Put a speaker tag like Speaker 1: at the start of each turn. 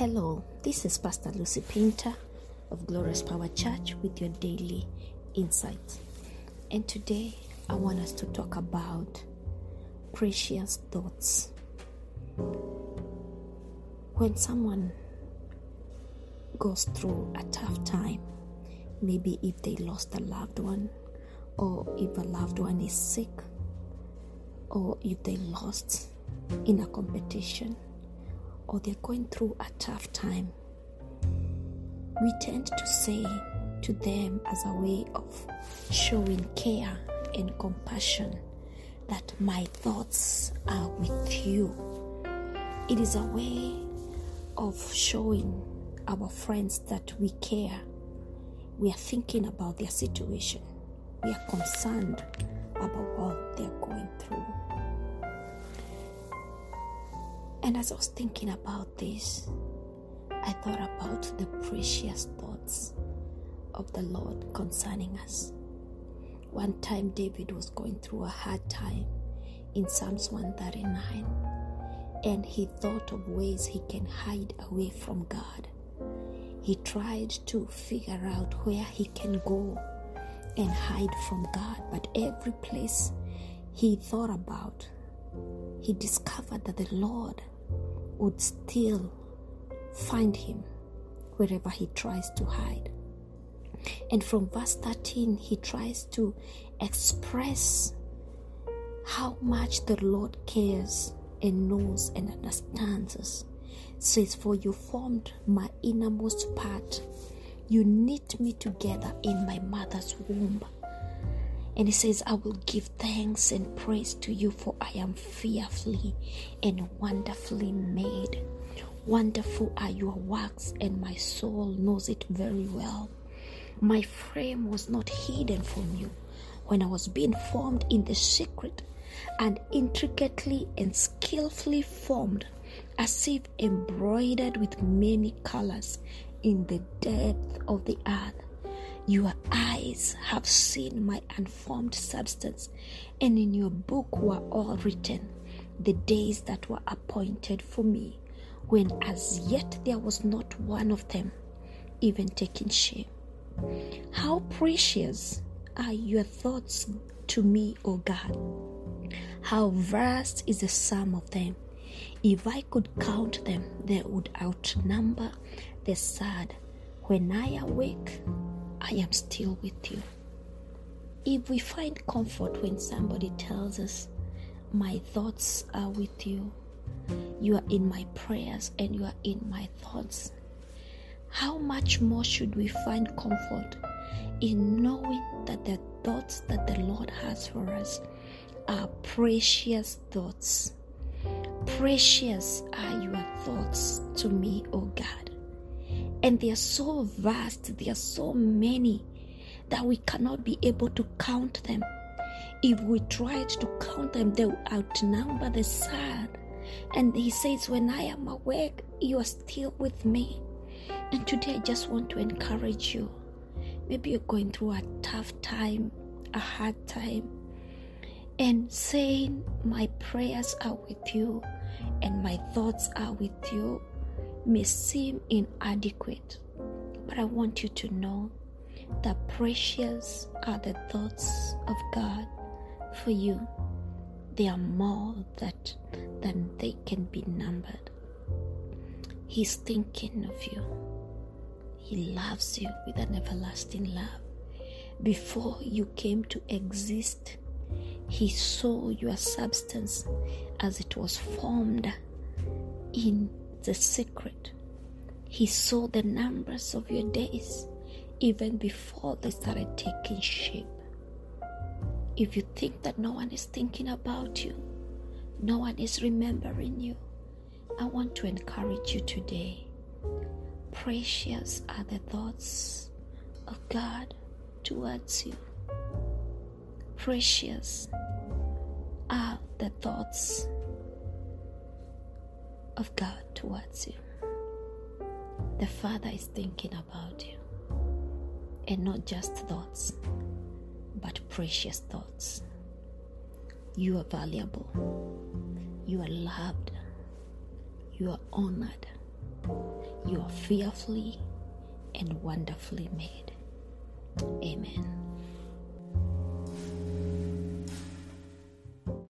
Speaker 1: Hello, this is Pastor Lucy Painter of Glorious Power Church with your daily insight. And today I want us to talk about precious thoughts. When someone goes through a tough time, maybe if they lost a loved one, or if a loved one is sick, or if they lost in a competition, or they're going through a tough time, we tend to say to them as a way of showing care and compassion that my thoughts are with you. It is a way of showing our friends that we care. We are thinking about their situation. We are concerned about what they're going through. And as I was thinking about this, I thought about the precious thoughts of the Lord concerning us. One time, David was going through a hard time in Psalms 139, and he thought of ways he can hide away from God. He tried to figure out where he can go and hide from God, but every place he thought about, he discovered that the Lord would still find him wherever he tries to hide. And from verse 13, he tries to express how much the Lord cares and knows and understands us. Says, For you formed my innermost part, you knit me together in my mother's womb. And he says, I will give thanks and praise to you, for I am fearfully and wonderfully made. Wonderful are your works, and my soul knows it very well. My frame was not hidden from you when I was being formed in the secret and intricately and skillfully formed, as if embroidered with many colors in the depth of the earth. Your eyes have seen my unformed substance, and in your book were all written the days that were appointed for me, when as yet there was not one of them even taking shape. How precious are your thoughts to me, O God! How vast is the sum of them! If I could count them, they would outnumber the sad. When I awake, I am still with you. If we find comfort when somebody tells us, My thoughts are with you, you are in my prayers and you are in my thoughts, how much more should we find comfort in knowing that the thoughts that the Lord has for us are precious thoughts? Precious are your thoughts to me, O God. And they are so vast, they are so many that we cannot be able to count them. If we tried to count them, they would outnumber the sad. And he says, When I am awake, you are still with me. And today I just want to encourage you. Maybe you're going through a tough time, a hard time, and saying, My prayers are with you and my thoughts are with you may seem inadequate. But I want you to know that precious are the thoughts of God for you. They are more that than they can be numbered. He's thinking of you. He loves you with an everlasting love. Before you came to exist, He saw your substance as it was formed in the secret. He saw the numbers of your days even before they started taking shape. If you think that no one is thinking about you, no one is remembering you, I want to encourage you today. Precious are the thoughts of God towards you. Precious are the thoughts of God towards you. The Father is thinking about you. And not just thoughts, but precious thoughts. You are valuable. You are loved. You are honored. You are fearfully and wonderfully made. Amen.